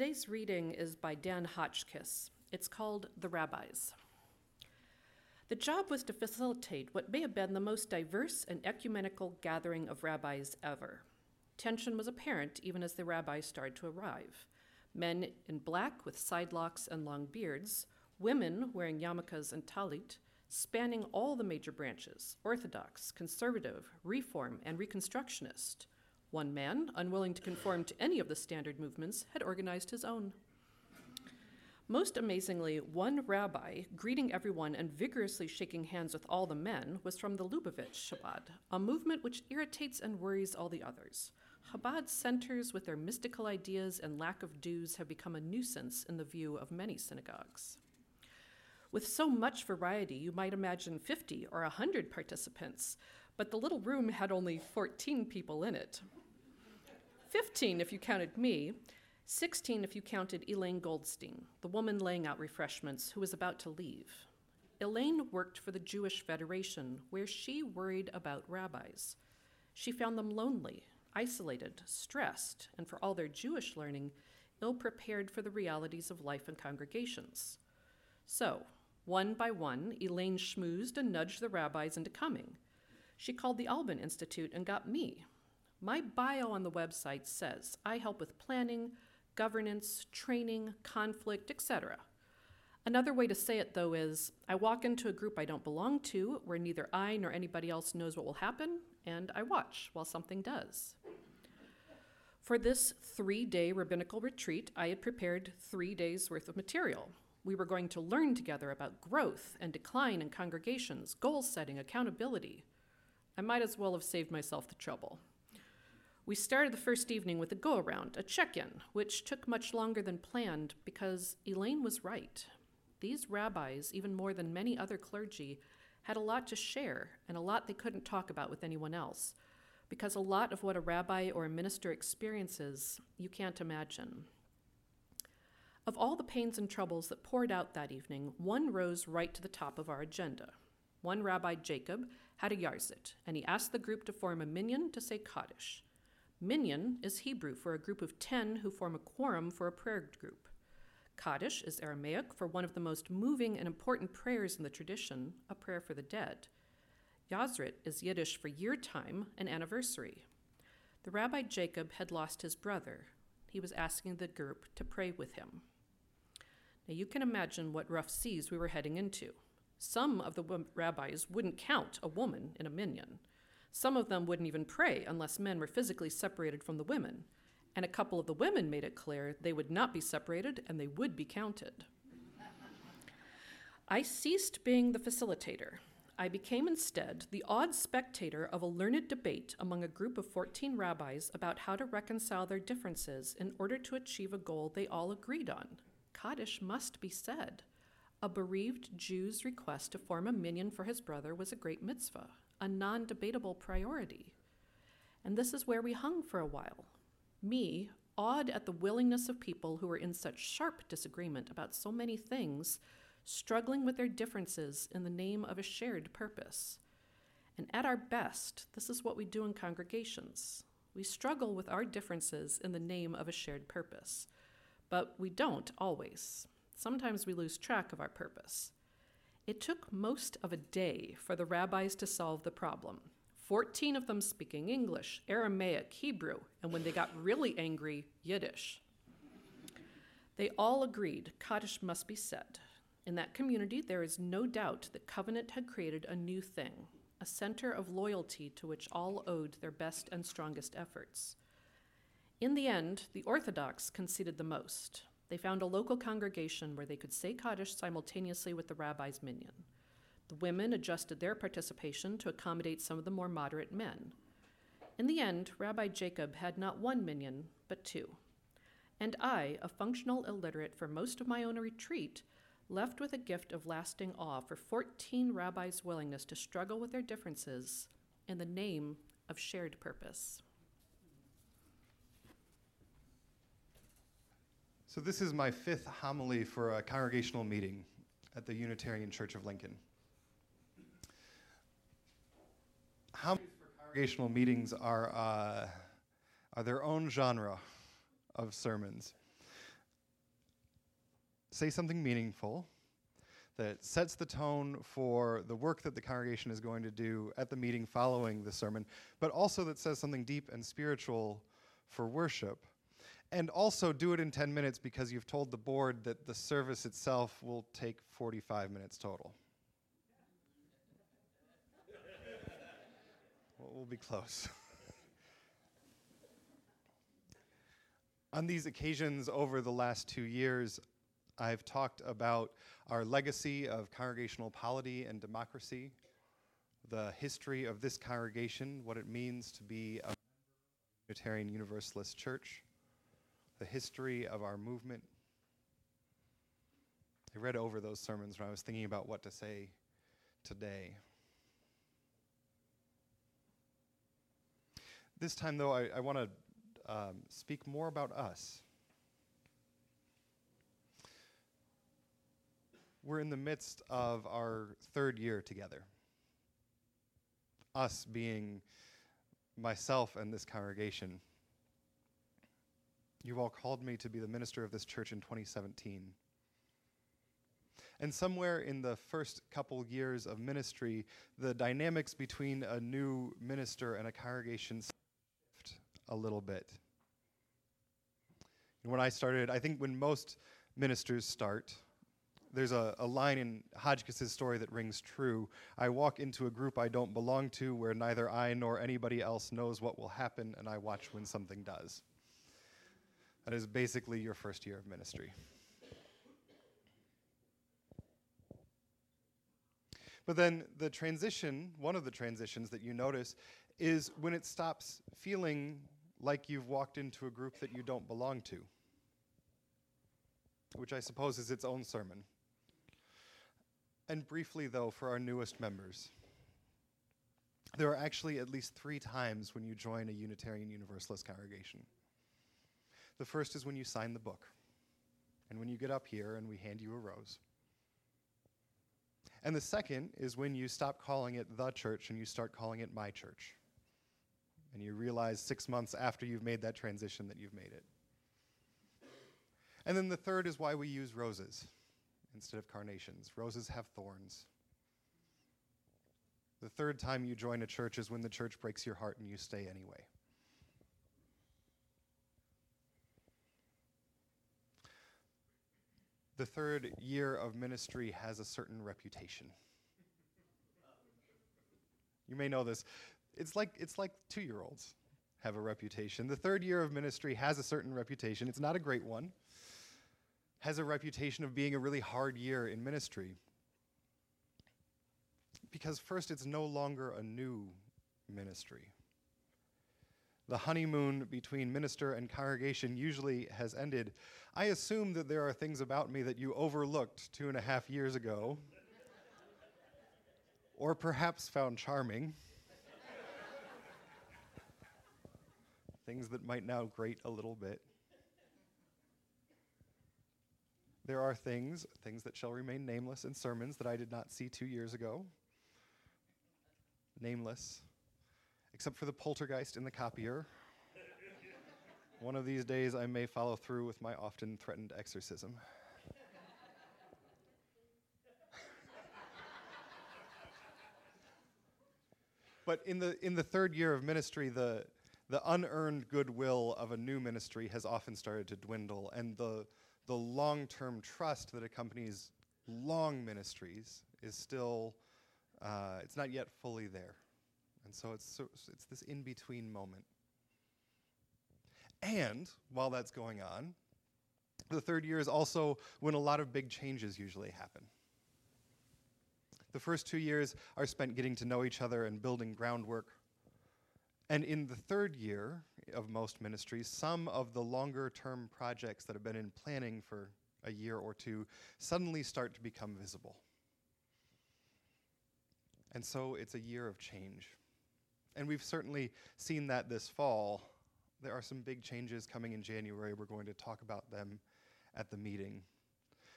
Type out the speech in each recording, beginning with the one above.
Today's reading is by Dan Hotchkiss. It's called The Rabbis. The job was to facilitate what may have been the most diverse and ecumenical gathering of rabbis ever. Tension was apparent even as the rabbis started to arrive. Men in black with side locks and long beards, women wearing yarmulkes and talit, spanning all the major branches Orthodox, Conservative, Reform, and Reconstructionist. One man, unwilling to conform to any of the standard movements, had organized his own. Most amazingly, one rabbi, greeting everyone and vigorously shaking hands with all the men, was from the Lubavitch Chabad, a movement which irritates and worries all the others. Chabad centers, with their mystical ideas and lack of dues, have become a nuisance in the view of many synagogues. With so much variety, you might imagine 50 or 100 participants, but the little room had only 14 people in it. 15 if you counted me, 16 if you counted Elaine Goldstein, the woman laying out refreshments who was about to leave. Elaine worked for the Jewish Federation, where she worried about rabbis. She found them lonely, isolated, stressed, and for all their Jewish learning, ill prepared for the realities of life in congregations. So, one by one, Elaine schmoozed and nudged the rabbis into coming. She called the Alban Institute and got me. My bio on the website says I help with planning, governance, training, conflict, etc. Another way to say it, though, is I walk into a group I don't belong to where neither I nor anybody else knows what will happen, and I watch while something does. For this three day rabbinical retreat, I had prepared three days' worth of material. We were going to learn together about growth and decline in congregations, goal setting, accountability. I might as well have saved myself the trouble. We started the first evening with a go around, a check in, which took much longer than planned because Elaine was right. These rabbis, even more than many other clergy, had a lot to share and a lot they couldn't talk about with anyone else, because a lot of what a rabbi or a minister experiences you can't imagine. Of all the pains and troubles that poured out that evening, one rose right to the top of our agenda. One rabbi, Jacob, had a yahrzeit, and he asked the group to form a minyan to say Kaddish. Minyan is Hebrew for a group of ten who form a quorum for a prayer group. Kaddish is Aramaic for one of the most moving and important prayers in the tradition, a prayer for the dead. Yahrzeit is Yiddish for year time and anniversary. The Rabbi Jacob had lost his brother. He was asking the group to pray with him. Now you can imagine what rough seas we were heading into. Some of the rabbis wouldn't count a woman in a minyan. Some of them wouldn't even pray unless men were physically separated from the women, and a couple of the women made it clear they would not be separated and they would be counted. I ceased being the facilitator. I became instead the odd spectator of a learned debate among a group of 14 rabbis about how to reconcile their differences in order to achieve a goal they all agreed on. Kaddish must be said. A bereaved Jew's request to form a minyan for his brother was a great mitzvah a non debatable priority. And this is where we hung for a while. Me, awed at the willingness of people who were in such sharp disagreement about so many things, struggling with their differences in the name of a shared purpose. And at our best, this is what we do in congregations. We struggle with our differences in the name of a shared purpose. But we don't always. Sometimes we lose track of our purpose. It took most of a day for the rabbis to solve the problem. 14 of them speaking English, Aramaic, Hebrew, and when they got really angry, Yiddish. They all agreed Kaddish must be said. In that community, there is no doubt that Covenant had created a new thing, a center of loyalty to which all owed their best and strongest efforts. In the end, the Orthodox conceded the most. They found a local congregation where they could say Kaddish simultaneously with the rabbi's minyan. The women adjusted their participation to accommodate some of the more moderate men. In the end, Rabbi Jacob had not one minyan, but two. And I, a functional illiterate for most of my own retreat, left with a gift of lasting awe for 14 rabbis' willingness to struggle with their differences in the name of shared purpose. So, this is my fifth homily for a congregational meeting at the Unitarian Church of Lincoln. Homilies for congregational meetings are, uh, are their own genre of sermons. say something meaningful that sets the tone for the work that the congregation is going to do at the meeting following the sermon, but also that says something deep and spiritual for worship. And also do it in 10 minutes because you've told the board that the service itself will take 45 minutes total. well, we'll be close. On these occasions over the last two years, I've talked about our legacy of congregational polity and democracy, the history of this congregation, what it means to be a Unitarian Universalist church, the history of our movement. I read over those sermons when I was thinking about what to say today. This time, though, I, I want to um, speak more about us. we're in the midst of our third year together. Us being myself and this congregation. You've all called me to be the minister of this church in 2017. And somewhere in the first couple years of ministry, the dynamics between a new minister and a congregation shift a little bit. And when I started, I think when most ministers start, there's a, a line in Hotchkiss's story that rings true. I walk into a group I don't belong to where neither I nor anybody else knows what will happen, and I watch when something does. That is basically your first year of ministry. But then the transition, one of the transitions that you notice, is when it stops feeling like you've walked into a group that you don't belong to, which I suppose is its own sermon. And briefly, though, for our newest members, there are actually at least three times when you join a Unitarian Universalist congregation. The first is when you sign the book, and when you get up here and we hand you a rose. And the second is when you stop calling it the church and you start calling it my church. And you realize six months after you've made that transition that you've made it. And then the third is why we use roses instead of carnations. Roses have thorns. The third time you join a church is when the church breaks your heart and you stay anyway. The third year of ministry has a certain reputation. You may know this. It's like, it's like two year olds have a reputation. The third year of ministry has a certain reputation. It's not a great one has a reputation of being a really hard year in ministry. Because, first, it's no longer a new ministry. The honeymoon between minister and congregation usually has ended. I assume that there are things about me that you overlooked two and a half years ago, or perhaps found charming. things that might now grate a little bit. There are things, things that shall remain nameless in sermons that I did not see two years ago. Nameless, except for the poltergeist in the copier. One of these days I may follow through with my often threatened exorcism. but in the, in the third year of ministry, the, the unearned goodwill of a new ministry has often started to dwindle, and the, the long term trust that accompanies long ministries is still, uh, it's not yet fully there. And so it's, so, it's this in between moment. And while that's going on, the third year is also when a lot of big changes usually happen. The first two years are spent getting to know each other and building groundwork. And in the third year, of most ministries, some of the longer term projects that have been in planning for a year or two suddenly start to become visible. And so it's a year of change. And we've certainly seen that this fall. There are some big changes coming in January. We're going to talk about them at the meeting.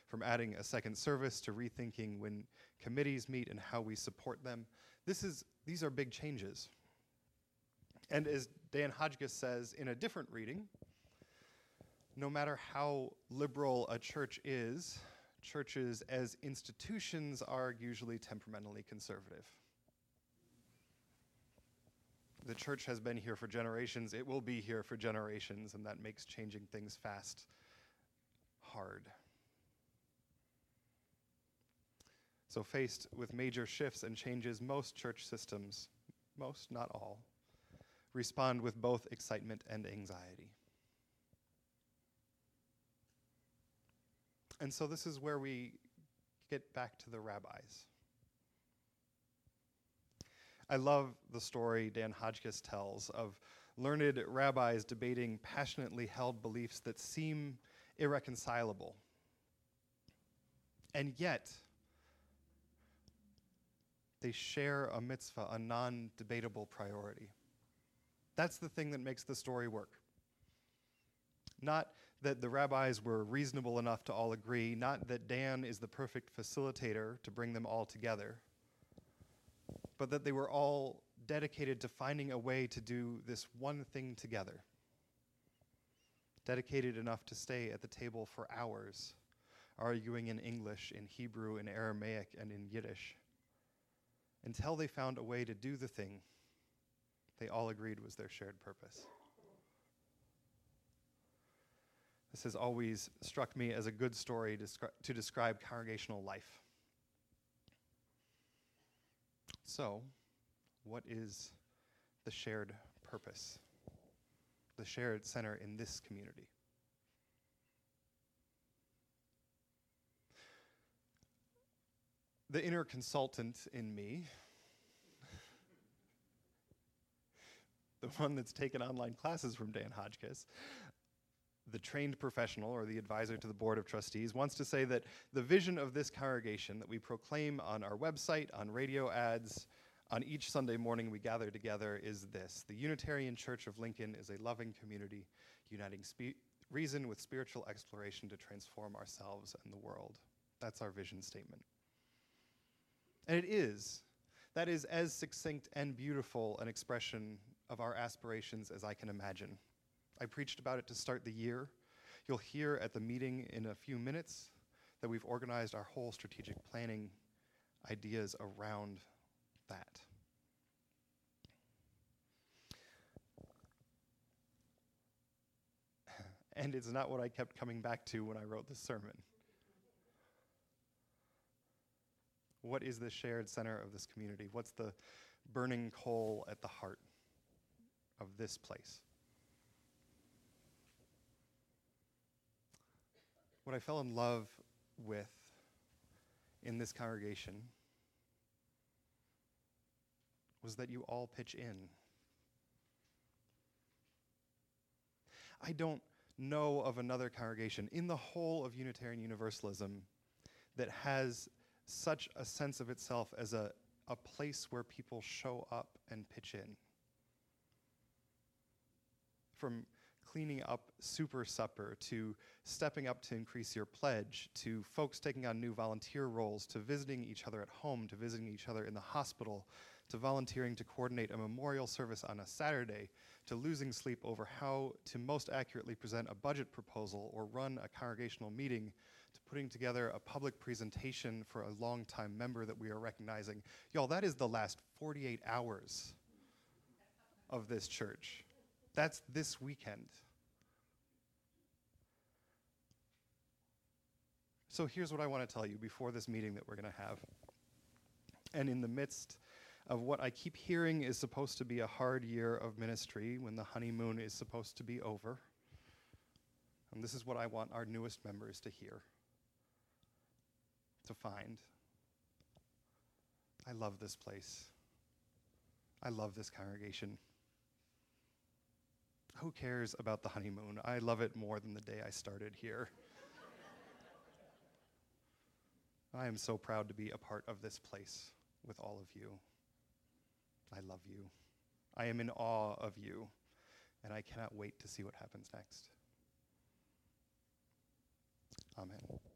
From adding a second service to rethinking when committees meet and how we support them. This is, these are big changes. And as Dan Hotchkiss says in a different reading, no matter how liberal a church is, churches as institutions are usually temperamentally conservative. The church has been here for generations, it will be here for generations, and that makes changing things fast hard. So, faced with major shifts and changes, most church systems, most, not all, respond with both excitement and anxiety. And so, this is where we get back to the rabbis. I love the story Dan Hotchkiss tells of learned rabbis debating passionately held beliefs that seem irreconcilable. And yet, they share a mitzvah, a non debatable priority. That's the thing that makes the story work. Not that the rabbis were reasonable enough to all agree, not that Dan is the perfect facilitator to bring them all together, but that they were all dedicated to finding a way to do this one thing together. Dedicated enough to stay at the table for hours, arguing in English, in Hebrew, in Aramaic, and in Yiddish until they found a way to do the thing they all agreed was their shared purpose. This has always struck me as a good story descri- to describe congregational life. So, what is the shared purpose? The shared center in this community? the inner consultant in me, the one that's taken online classes from Dan Hotchkiss, the trained professional or the advisor to the board of trustees, wants to say that the vision of this congregation that we proclaim on our website, on radio ads, on each Sunday morning we gather together is this The Unitarian Church of Lincoln is a loving community, uniting spe- reason with spiritual exploration to transform ourselves and the world. That's our vision statement. And it is. That is as succinct and beautiful an expression of our aspirations as I can imagine. I preached about it to start the year. You'll hear at the meeting in a few minutes that we've organized our whole strategic planning ideas around that. And it's not what I kept coming back to when I wrote this sermon. What is the shared center of this community? What's the burning coal at the heart of this place? What I fell in love with in this congregation was that you all pitch in. I don't know of another congregation in the whole of Unitarian Universalism that has such a sense of itself as a, a place where people show up and pitch in. From cleaning up super supper to stepping up to increase your pledge to folks taking on new volunteer roles to visiting each other at home to visiting each other in the hospital to volunteering to coordinate a memorial service on a Saturday to losing sleep over how to most accurately present a budget proposal or run a congregational meeting to putting together a public presentation for a longtime member that we are recognizing. Y'all, that is the last 48 hours of this church. That's this weekend. So here's what I want to tell you before this meeting that we're going to have. And in the midst of what I keep hearing is supposed to be a hard year of ministry when the honeymoon is supposed to be over. And this is what I want our newest members to hear to find. I love this place. I love this congregation. Who cares about the honeymoon? I love it more than the day I started here. I am so proud to be a part of this place with all of you. I love you. I am in awe of you, and I cannot wait to see what happens next. Amen.